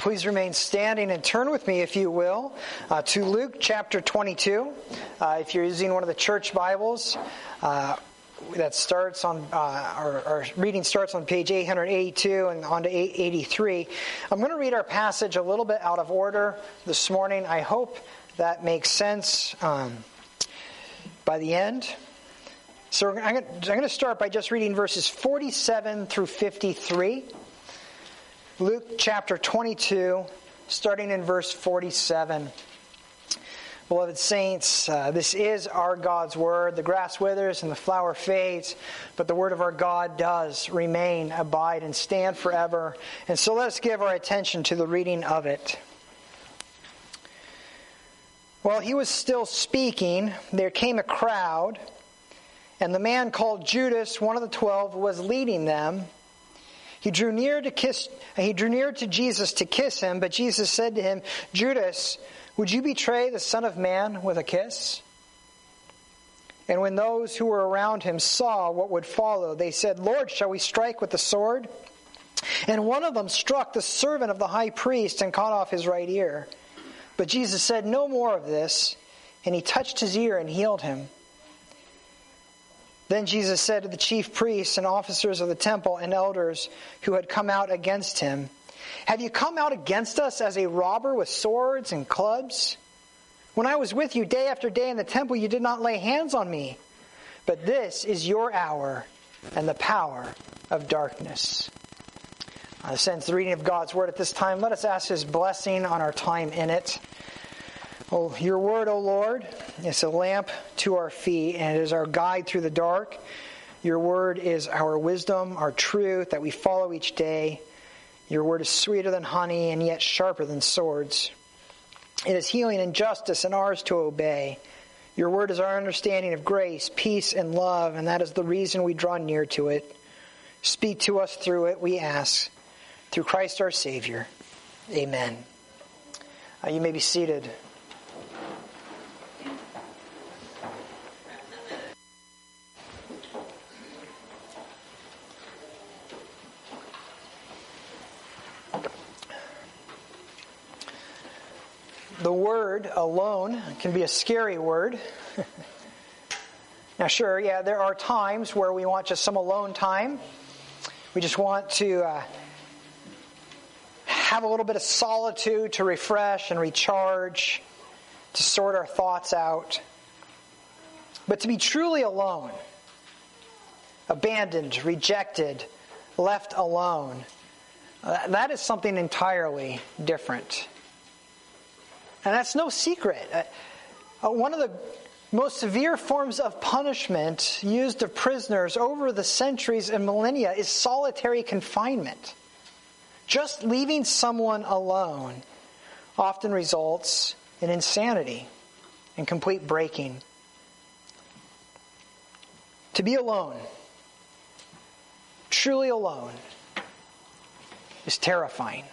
Please remain standing and turn with me, if you will, uh, to Luke chapter 22. Uh, if you're using one of the church Bibles, uh, that starts on, uh, our, our, reading starts on page 882 and on to 883. I'm going to read our passage a little bit out of order this morning. I hope that makes sense um, by the end. So I'm going to start by just reading verses 47 through 53. Luke chapter 22, starting in verse 47. Beloved saints, uh, this is our God's word. The grass withers and the flower fades, but the word of our God does remain, abide, and stand forever. And so let us give our attention to the reading of it. While he was still speaking, there came a crowd, and the man called Judas, one of the twelve, was leading them. He drew near to kiss, he drew near to Jesus to kiss him, but Jesus said to him, Judas, would you betray the Son of Man with a kiss? And when those who were around him saw what would follow, they said, Lord, shall we strike with the sword? And one of them struck the servant of the high priest and cut off his right ear. But Jesus said, No more of this. And he touched his ear and healed him. Then Jesus said to the chief priests and officers of the temple and elders who had come out against him, Have you come out against us as a robber with swords and clubs? When I was with you day after day in the temple, you did not lay hands on me. But this is your hour and the power of darkness. Uh, since the reading of God's word at this time, let us ask his blessing on our time in it. Oh, your word, O Lord, is a lamp to our feet and it is our guide through the dark. Your word is our wisdom, our truth that we follow each day. Your word is sweeter than honey and yet sharper than swords. It is healing and justice and ours to obey. Your word is our understanding of grace, peace, and love, and that is the reason we draw near to it. Speak to us through it, we ask. Through Christ our Savior. Amen. Uh, you may be seated. Word alone can be a scary word. now, sure, yeah, there are times where we want just some alone time. We just want to uh, have a little bit of solitude to refresh and recharge, to sort our thoughts out. But to be truly alone, abandoned, rejected, left alone, uh, that is something entirely different. And that's no secret. Uh, uh, one of the most severe forms of punishment used of prisoners over the centuries and millennia is solitary confinement. Just leaving someone alone often results in insanity and complete breaking. To be alone, truly alone, is terrifying.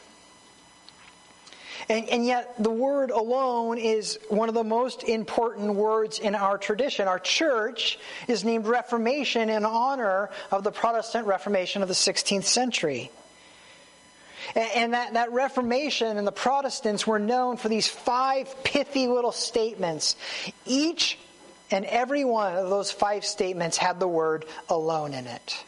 And, and, yet, the word alone is one of the most important words in our tradition. Our church is named Reformation in honor of the Protestant Reformation of the 16th century. And, that, that Reformation and the Protestants were known for these five pithy little statements. Each and every one of those five statements had the word alone in it.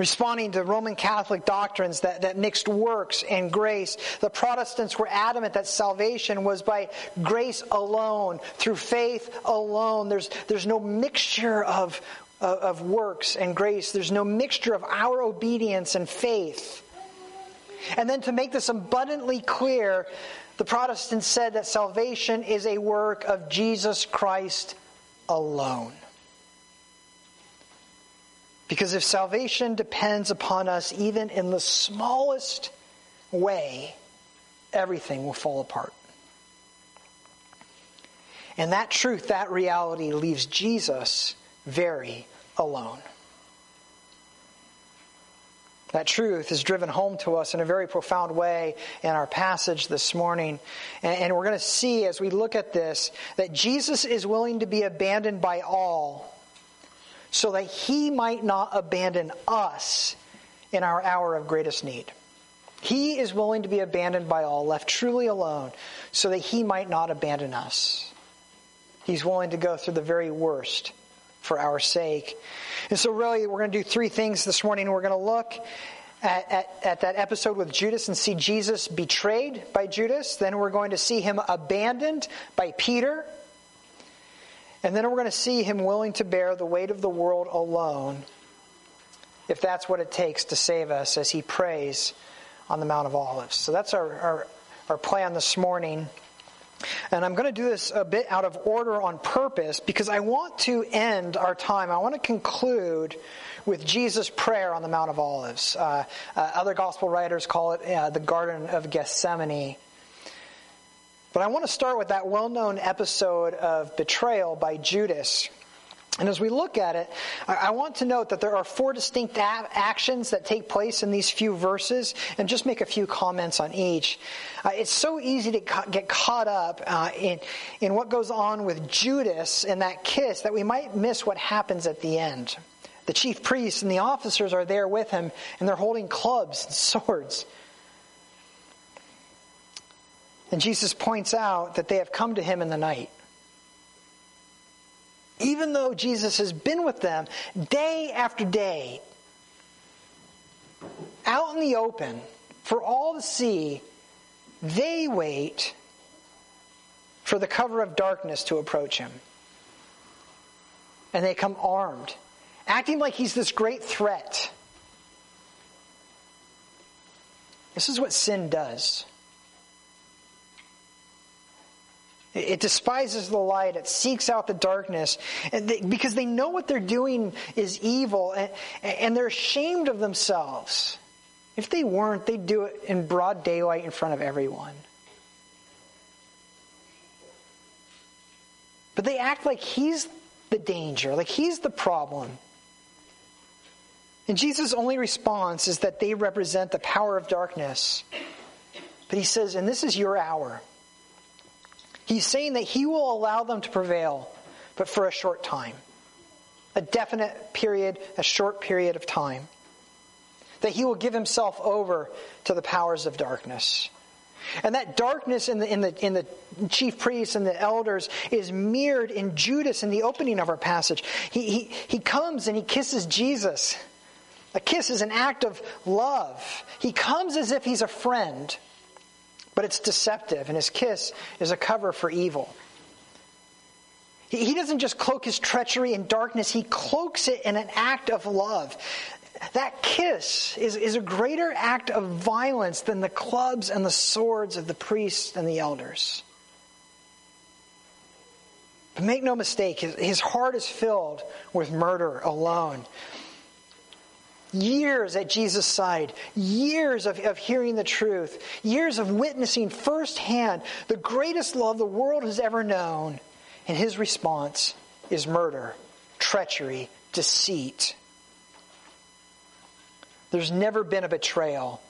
Responding to Roman Catholic doctrines that, that mixed works and grace. The Protestants were adamant that salvation was by grace alone, through faith alone. There's, there's no mixture of, of, of works and grace, there's no mixture of our obedience and faith. And then to make this abundantly clear, the Protestants said that salvation is a work of Jesus Christ alone. Because if salvation depends upon us even in the smallest way, everything will fall apart. And that truth, that reality leaves Jesus very alone. That truth is driven home to us in a very profound way in our passage this morning. And, we're going to see as we look at this that Jesus is willing to be abandoned by all so that he might not abandon us in our hour of greatest need. He is willing to be abandoned by all, left truly alone, so that he might not abandon us. He's willing to go through the very worst for our sake. And so, really, we're going to do three things this morning. We're going to look at, at, at, that episode with Judas and see Jesus betrayed by Judas. Then we're going to see him abandoned by Peter. And then we're going to see him willing to bear the weight of the world alone, if that's what it takes to save us, as he prays on the Mount of Olives. So that's our, our, our plan this morning. And I'm going to do this a bit out of order on purpose because I want to end our time. I want to conclude with Jesus' prayer on the Mount of Olives. Uh, uh, other gospel writers call it uh, the Garden of Gethsemane. But I want to start with that well known episode of betrayal by Judas. And as we look at it, I want to note that there are four distinct actions that take place in these few verses, and just make a few comments on each. Uh, it's so easy to get caught up uh, in, in what goes on with Judas and that kiss that we might miss what happens at the end. The chief priests and the officers are there with him, and they're holding clubs and swords. And Jesus points out that they have come to him in the night. Even though Jesus has been with them day after day, out in the open, for all to see, they wait for the cover of darkness to approach him. And they come armed, acting like he's this great threat. This is what sin does. It despises the light. It seeks out the darkness because they know what they're doing is evil and they're ashamed of themselves. If they weren't, they'd do it in broad daylight in front of everyone. But they act like he's the danger, like he's the problem. And Jesus' only response is that they represent the power of darkness. But he says, and this is your hour. He's saying that he will allow them to prevail, but for a short time. A definite period, a short period of time. That he will give himself over to the powers of darkness. And that darkness in the, in the, in the chief priests and the elders is mirrored in Judas in the opening of our passage. He, he, he comes and he kisses Jesus. A kiss is an act of love. He comes as if he's a friend but it's deceptive, and his kiss is a cover for evil. He doesn't just cloak his treachery in darkness, he cloaks it in an act of love. That kiss is, is a greater act of violence than the clubs and the swords of the priests and the elders. But make no mistake, his, his heart is filled with murder alone years at Jesus' side, years of, of hearing the truth, years of witnessing firsthand the greatest love the world has ever known. And his response is murder, treachery, deceit. There's never been a betrayal,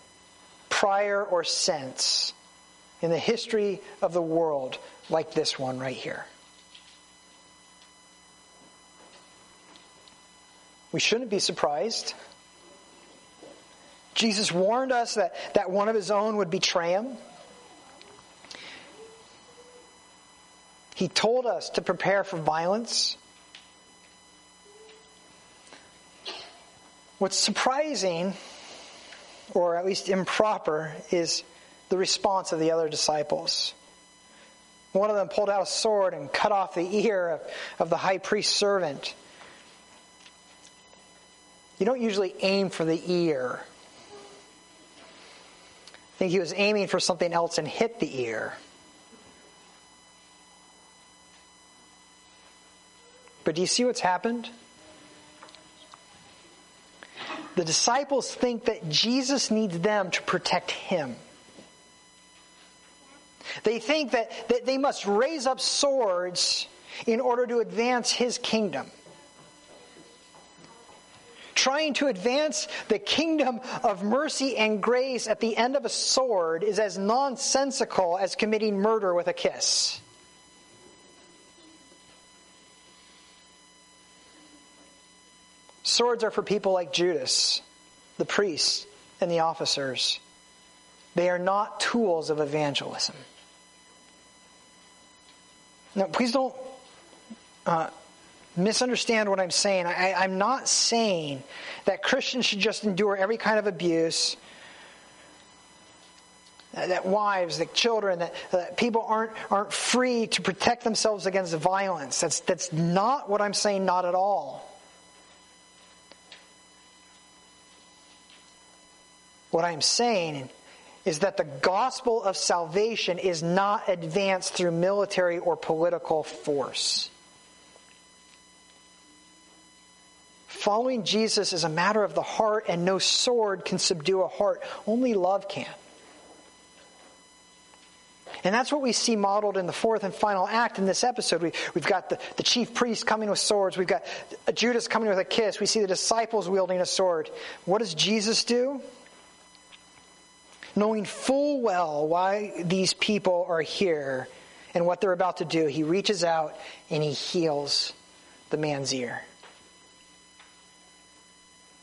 prior or since, in the history of the world like this one right here. We shouldn't be surprised. Jesus warned us that, that one of his own would betray him. He told us to prepare for violence. What's surprising, or at least improper, is the response of the other disciples. One of them pulled out a sword and cut off the ear of, of the high priest's servant. You don't usually aim for the ear think he was aiming for something else and hit the ear. But do you see what's happened? The disciples think that Jesus needs them to protect him. They think that, that they must raise up swords in order to advance his kingdom trying to advance the kingdom of mercy and grace at the end of a sword is as nonsensical as committing murder with a kiss. Swords are for people like Judas, the priests, and the officers. They are not tools of evangelism. Now, please don't uh, misunderstand what I'm saying. I, I'm not saying that Christians should just endure every kind of abuse that wives, that children, that, that, people aren't, aren't free to protect themselves against violence. That's, that's not what I'm saying, not at all. What I'm saying is that the gospel of salvation is not advanced through military or political force. Following Jesus is a matter of the heart, and no sword can subdue a heart. Only love can. And that's what we see modeled in the fourth and final act in this episode. We, have got the, the chief priest coming with swords. We've got Judas coming with a kiss. We see the disciples wielding a sword. What does Jesus do? Knowing full well why these people are here and what they're about to do, he reaches out and he heals the man's ear.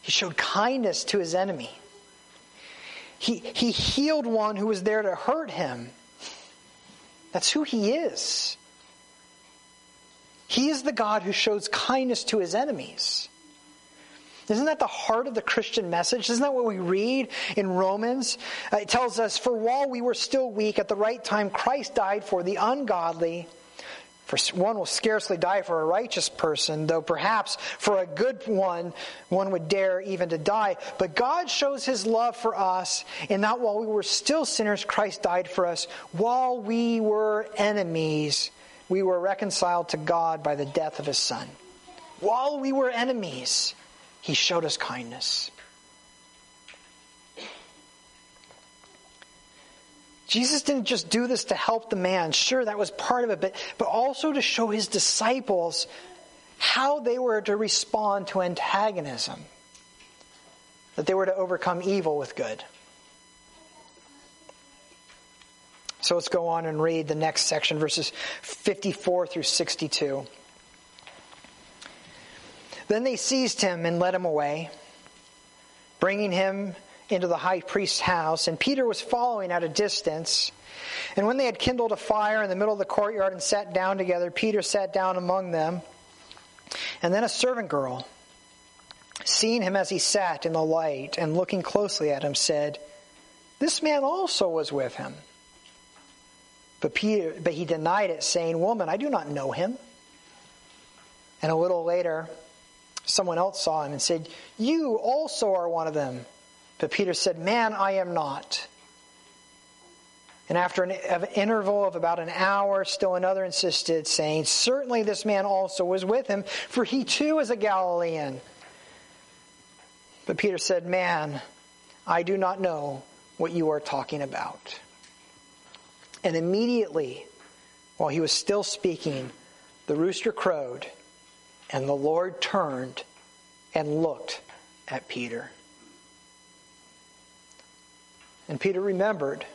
He showed kindness to his enemy. He, he healed one who was there to hurt him. That's who he is. He is the God who shows kindness to his enemies. Isn't that the heart of the Christian message? Isn't that what we read in Romans? Uh, it tells us, For while we were still weak, at the right time, Christ died for the ungodly. For one will scarcely die for a righteous person, though perhaps for a good one, one would dare even to die. But God shows his love for us in that while we were still sinners, Christ died for us. While we were enemies, we were reconciled to God by the death of his Son. While we were enemies, he showed us kindness. Jesus didn't just do this to help the man. Sure, that was part of it, but, but also to show his disciples how they were to respond to antagonism, that they were to overcome evil with good. So let's go on and read the next section, verses 54 through 62. Then they seized him and led him away, bringing him into the high priest's house, and Peter was following at a distance. And when they had kindled a fire in the middle of the courtyard and sat down together, Peter sat down among them. And then a servant girl, seeing him as he sat in the light and looking closely at him, said, This man also was with him. But Peter, but he denied it, saying, Woman, I do not know him. And a little later, someone else saw him and said, You also are one of them. But Peter said, Man, I am not. And after an, interval of about an hour, still another insisted, saying, Certainly this man also was with him, for he too is a Galilean. But Peter said, Man, I do not know what you are talking about. And immediately, while he was still speaking, the rooster crowed, and the Lord turned and looked at Peter. And Peter remembered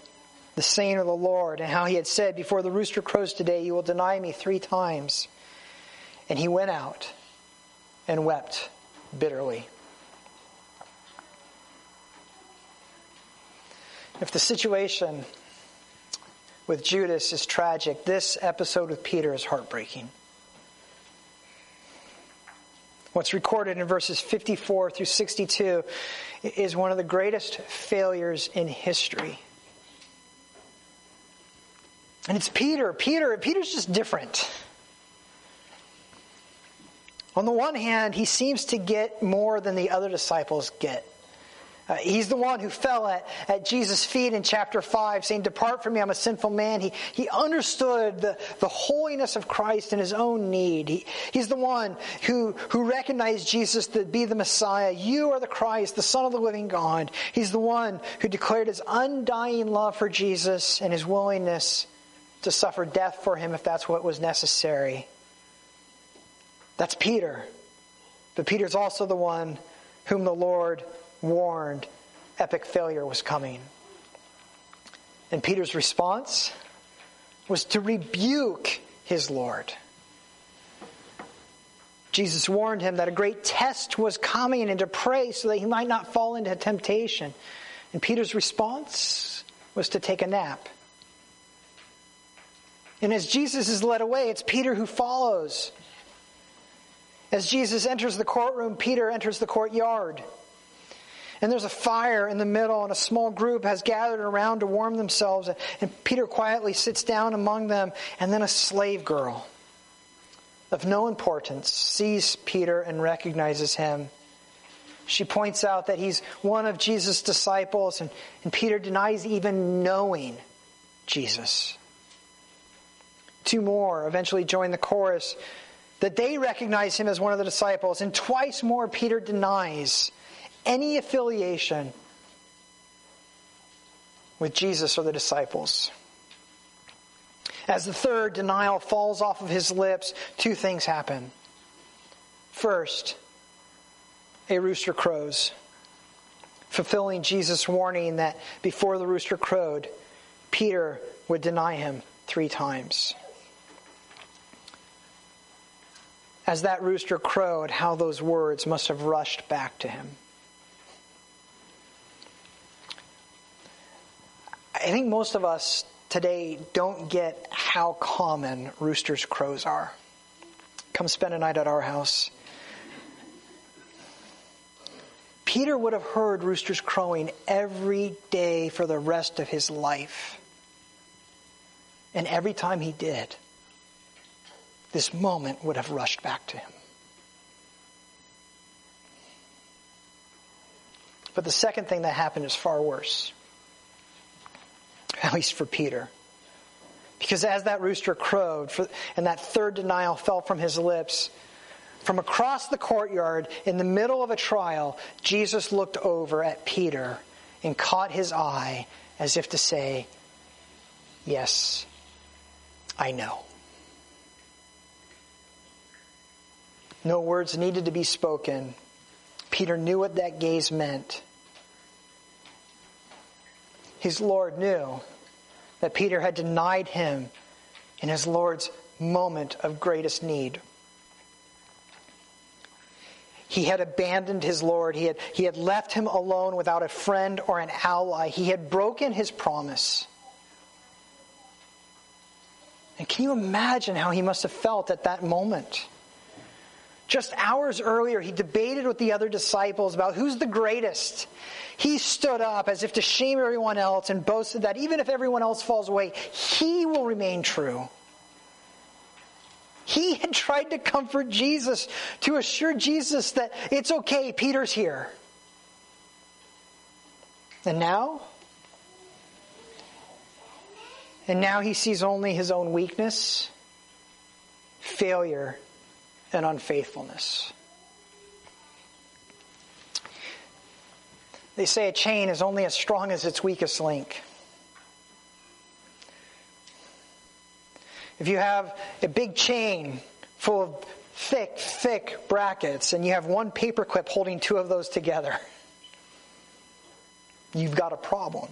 the saying of the Lord and how he had said, Before the rooster crows today, you will deny me three times. And he went out and wept bitterly. If the situation with Judas is tragic, this episode with Peter is heartbreaking. What's recorded in verses 54 through 62 is one of the greatest failures in history. And it's Peter. Peter, Peter's just different. On the one hand, he seems to get more than the other disciples get. Uh, he's the one who fell at, at Jesus' feet in chapter 5, saying, Depart from me, I'm a sinful man. He, he understood the, the holiness of Christ and his own need. He, he's the one who, who recognized Jesus to be the Messiah. You are the Christ, the Son of the living God. He's the one who declared his undying love for Jesus and his willingness to suffer death for him if that's what was necessary. That's Peter. But Peter's also the one whom the Lord warned epic failure was coming. And Peter's response was to rebuke his Lord. Jesus warned him that a great test was coming and to pray so that he might not fall into temptation. And Peter's response was to take a nap. And as Jesus is led away, it's Peter who follows. As Jesus enters the courtroom, Peter enters the courtyard. And there's a fire in the middle, and a small group has gathered around to warm themselves. And Peter quietly sits down among them, and then a slave girl of no importance sees Peter and recognizes him. She points out that he's one of Jesus' disciples, and, and Peter denies even knowing Jesus. Two more eventually join the chorus that they recognize him as one of the disciples, and twice more Peter denies any affiliation with Jesus or the disciples. As the third denial falls off of his lips, two things happen. First, a rooster crows, fulfilling Jesus' warning that before the rooster crowed, Peter would deny him three times. As that rooster crowed, how those words must have rushed back to him. I think most of us today don't get how common roosters' crows are. Come spend a night at our house. Peter would have heard roosters crowing every day for the rest of his life. And every time he did, this moment would have rushed back to him. But the second thing that happened is far worse, at least for Peter. Because as that rooster crowed and that third denial fell from his lips, from across the courtyard in the middle of a trial, Jesus looked over at Peter and caught his eye as if to say, Yes, I know. No words needed to be spoken. Peter knew what that gaze meant. His Lord knew that Peter had denied him in his Lord's moment of greatest need. He had abandoned his Lord. He had, he had left him alone without a friend or an ally. He had broken his promise. And can you imagine how he must have felt at that moment? Just hours earlier, he debated with the other disciples about who's the greatest. He stood up as if to shame everyone else and boasted that even if everyone else falls away, he will remain true. He had tried to comfort Jesus, to assure Jesus that it's okay, Peter's here. And now? And now he sees only his own weakness, failure, and unfaithfulness. They say a chain is only as strong as its weakest link. If you have a big chain full of thick, thick brackets and you have one paperclip holding two of those together, you've got a problem.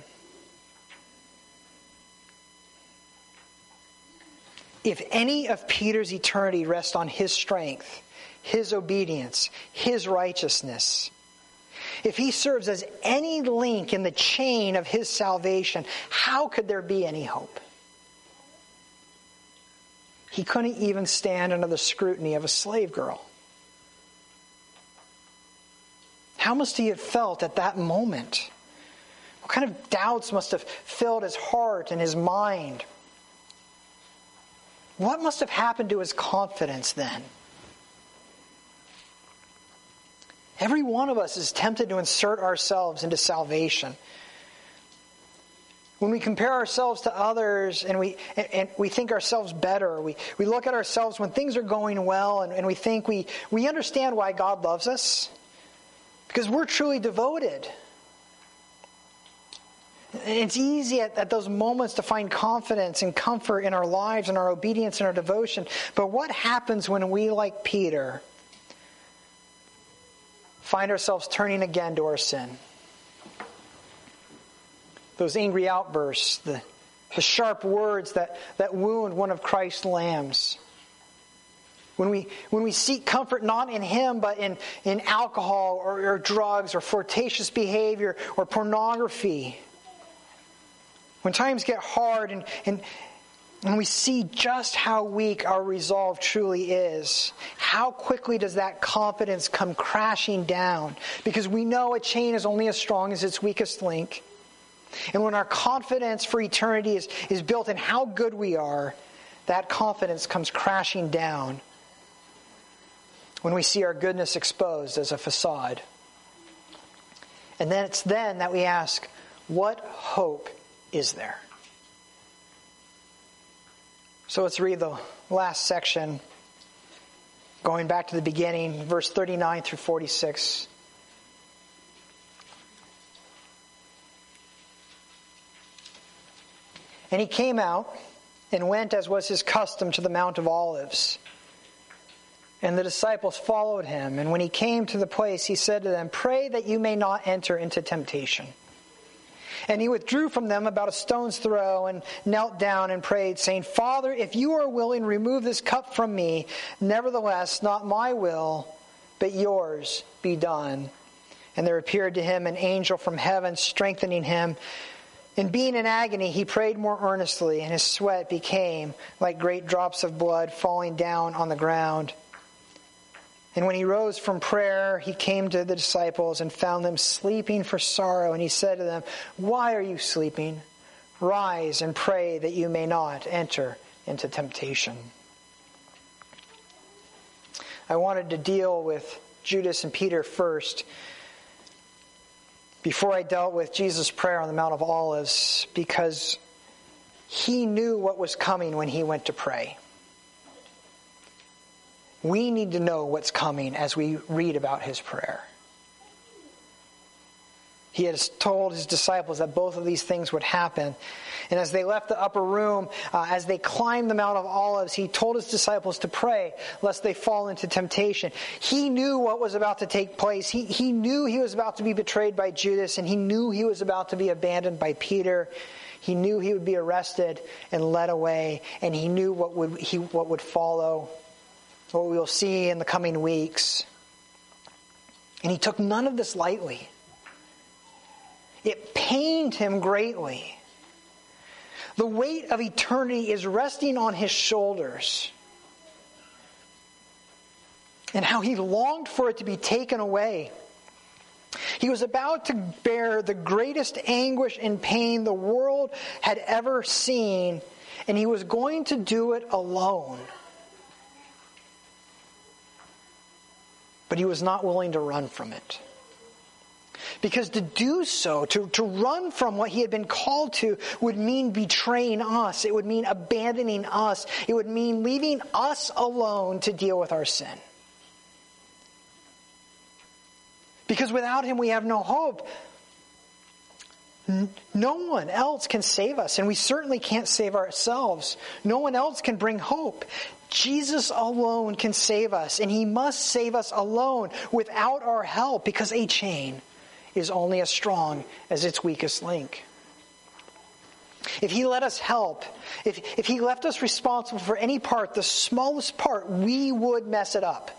If any of Peter's eternity rests on his strength, his obedience, his righteousness, if he serves as any link in the chain of his salvation, how could there be any hope? He couldn't even stand under the scrutiny of a slave girl. How must he have felt at that moment? What kind of doubts must have filled his heart and his mind? What must have happened to his confidence then? Every one of us is tempted to insert ourselves into salvation. When we compare ourselves to others and we, and, and we think ourselves better, we, we look at ourselves when things are going well and, and we think we, we understand why God loves us because we're truly devoted. It's easy at, at, those moments to find confidence and comfort in our lives and our obedience and our devotion. But what happens when we, like Peter, find ourselves turning again to our sin? Those angry outbursts, the, the sharp words that, that wound one of Christ's lambs. When we, when we seek comfort not in Him, but in, in alcohol or, or drugs or flirtatious behavior or pornography. When times get hard and, and, and we see just how weak our resolve truly is, how quickly does that confidence come crashing down? Because we know a chain is only as strong as its weakest link. And when our confidence for eternity is, is built in how good we are, that confidence comes crashing down when we see our goodness exposed as a facade. And then it's then that we ask, what hope is there? So let's read the last section, going back to the beginning, verse 39 through 46. And he came out and went, as was his custom, to the Mount of Olives. And the disciples followed him. And when he came to the place, he said to them, Pray that you may not enter into temptation. And he withdrew from them about a stone's throw and knelt down and prayed, saying, Father, if you are willing, remove this cup from me. Nevertheless, not my will, but yours be done. And there appeared to him an angel from heaven, strengthening him. And being in agony, he prayed more earnestly, and his sweat became like great drops of blood falling down on the ground. And when he rose from prayer, he came to the disciples and found them sleeping for sorrow. And he said to them, Why are you sleeping? Rise and pray that you may not enter into temptation. I wanted to deal with Judas and Peter first before I dealt with Jesus' prayer on the Mount of Olives because he knew what was coming when he went to pray. We need to know what's coming as we read about his prayer. He had told his disciples that both of these things would happen. And as they left the upper room, uh, as they climbed the Mount of Olives, he told his disciples to pray lest they fall into temptation. He knew what was about to take place. He, he knew he was about to be betrayed by Judas, and he knew he was about to be abandoned by Peter. He knew he would be arrested and led away, and he knew what would, he, what would follow what we will see in the coming weeks. And he took none of this lightly. It pained him greatly. The weight of eternity is resting on his shoulders. And how he longed for it to be taken away. He was about to bear the greatest anguish and pain the world had ever seen, and he was going to do it alone. But he was not willing to run from it. Because to do so, to, to run from what he had been called to, would mean betraying us. It would mean abandoning us. It would mean leaving us alone to deal with our sin. Because without him, we have no hope. No one else can save us, and we certainly can't save ourselves. No one else can bring hope. Jesus alone can save us, and he must save us alone without our help because a chain is only as strong as its weakest link. If he let us help, if, if he left us responsible for any part, the smallest part, we would mess it up.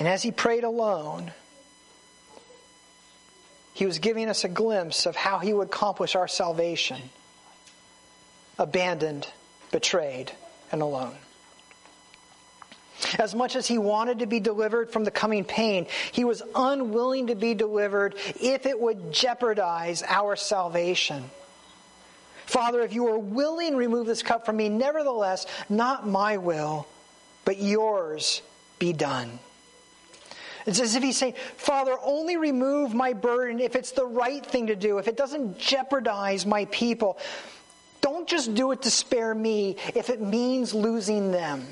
And as he prayed alone, he was giving us a glimpse of how he would accomplish our salvation abandoned, betrayed, and alone. As much as he wanted to be delivered from the coming pain, he was unwilling to be delivered if it would jeopardize our salvation. Father, if you are willing, remove this cup from me. Nevertheless, not my will, but yours be done. It's as if he's saying, Father, only remove my burden if it's the right thing to do, if it doesn't jeopardize my people. Don't just do it to spare me if it means losing them.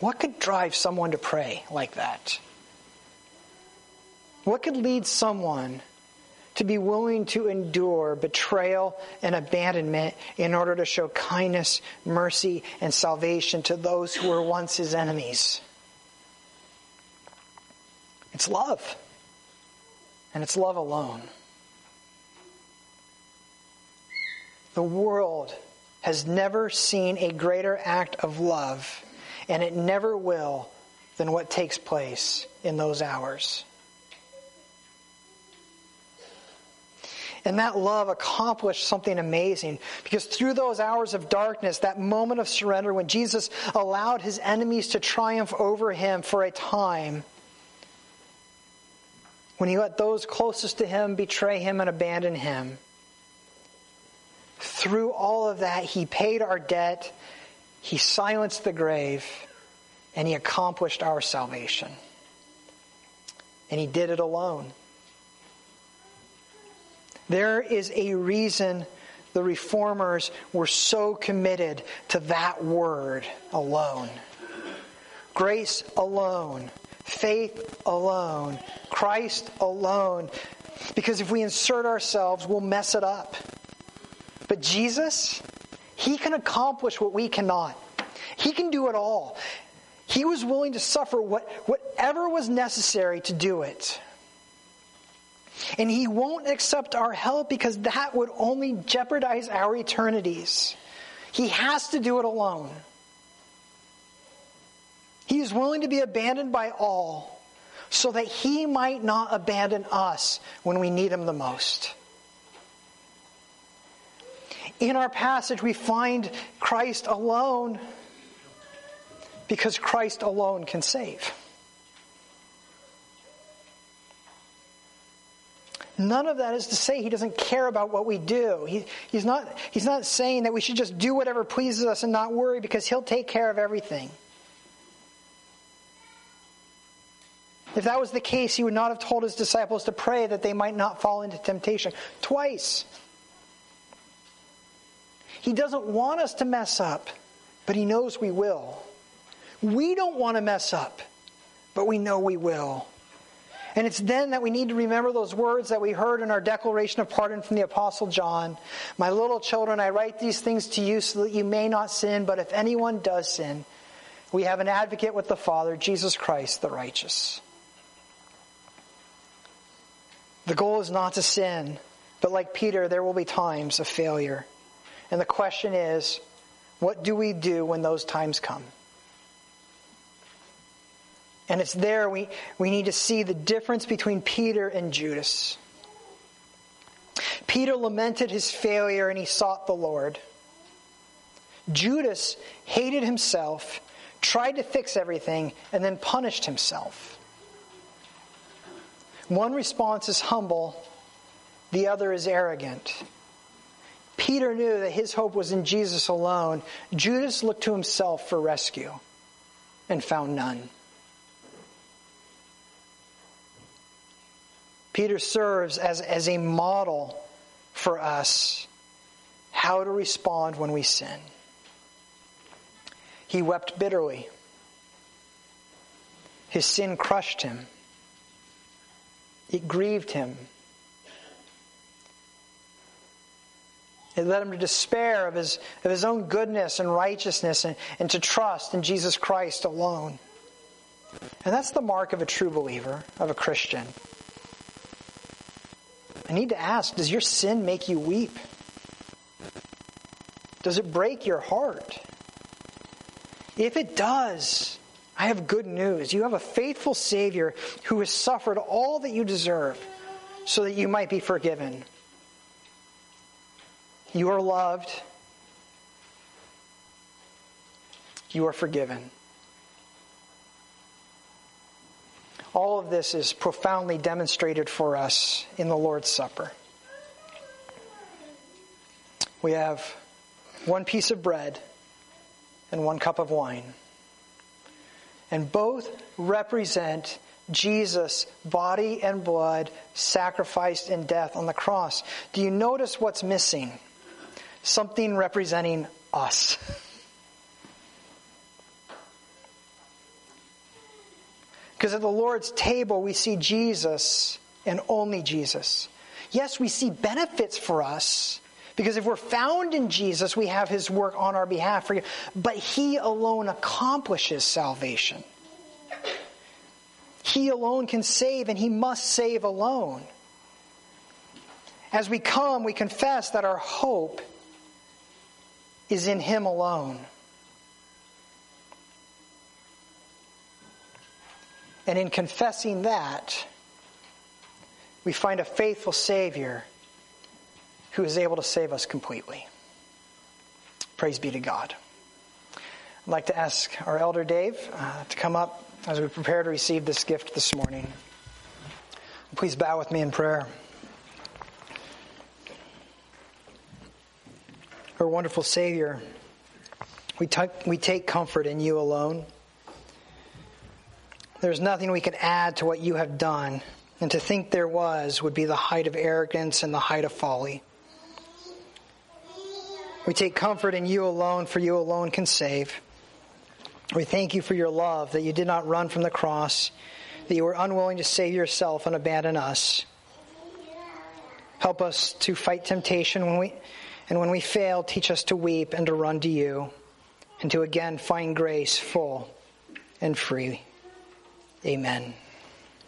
What could drive someone to pray like that? What could lead someone to be willing to endure betrayal and abandonment in order to show kindness, mercy, and salvation to those who were once his enemies. It's love. And it's love alone. The world has never seen a greater act of love, and it never will, than what takes place in those hours. And that love accomplished something amazing because through those hours of darkness, that moment of surrender when Jesus allowed his enemies to triumph over him for a time, when he let those closest to him betray him and abandon him, through all of that, he paid our debt, he silenced the grave, and he accomplished our salvation. And he did it alone. There is a reason the reformers were so committed to that word alone. Grace alone, faith alone, Christ alone. Because if we insert ourselves, we'll mess it up. But Jesus, He can accomplish what we cannot. He can do it all. He was willing to suffer what, whatever was necessary to do it. And He won't accept our help because that would only jeopardize our eternities. He has to do it alone. He is willing to be abandoned by all so that He might not abandon us when we need Him the most. In our passage, we find Christ alone because Christ alone can save. None of that is to say he doesn't care about what we do. He, he's, not, he's not saying that we should just do whatever pleases us and not worry because he'll take care of everything. If that was the case, he would not have told his disciples to pray that they might not fall into temptation. Twice. He doesn't want us to mess up, but he knows we will. We don't want to mess up, but we know we will. And it's then that we need to remember those words that we heard in our declaration of pardon from the Apostle John My little children, I write these things to you so that you may not sin, but if anyone does sin, we have an advocate with the Father, Jesus Christ the righteous. The goal is not to sin, but like Peter, there will be times of failure. And the question is, what do we do when those times come? And it's there we, we need to see the difference between Peter and Judas. Peter lamented his failure and he sought the Lord. Judas hated himself, tried to fix everything, and then punished himself. One response is humble, the other is arrogant. Peter knew that his hope was in Jesus alone. Judas looked to himself for rescue and found none. Peter serves as, as a model for us how to respond when we sin. He wept bitterly. His sin crushed him. It grieved him. It led him to despair of his, of his own goodness and righteousness and, and to trust in Jesus Christ alone. And that's the mark of a true believer, of a Christian. I need to ask does your sin make you weep? Does it break your heart? If it does, I have good news. You have a faithful Savior who has suffered all that you deserve so that you might be forgiven. You are loved. You are forgiven. All of this is profoundly demonstrated for us in the Lord's Supper. We have one piece of bread and one cup of wine. And both represent Jesus' body and blood sacrificed in death on the cross. Do you notice what's missing? Something representing us. Because at the Lord's table, we see Jesus and only Jesus. Yes, we see benefits for us. Because if we're found in Jesus, we have his work on our behalf. For you. But he alone accomplishes salvation. He alone can save, and he must save alone. As we come, we confess that our hope is in Him alone. And in confessing that, we find a faithful Savior who is able to save us completely. Praise be to God. I'd like to ask our elder Dave uh, to come up as we prepare to receive this gift this morning. Please bow with me in prayer. Our wonderful Savior, we, t- we take comfort in you alone. There's nothing we can add to what you have done, and to think there was would be the height of arrogance and the height of folly. We take comfort in you alone, for you alone can save. We thank you for your love, that you did not run from the cross, that you were unwilling to save yourself and abandon us. Help us to fight temptation when we, and when we fail, teach us to weep and to run to you, and to again find grace full and free. Amen.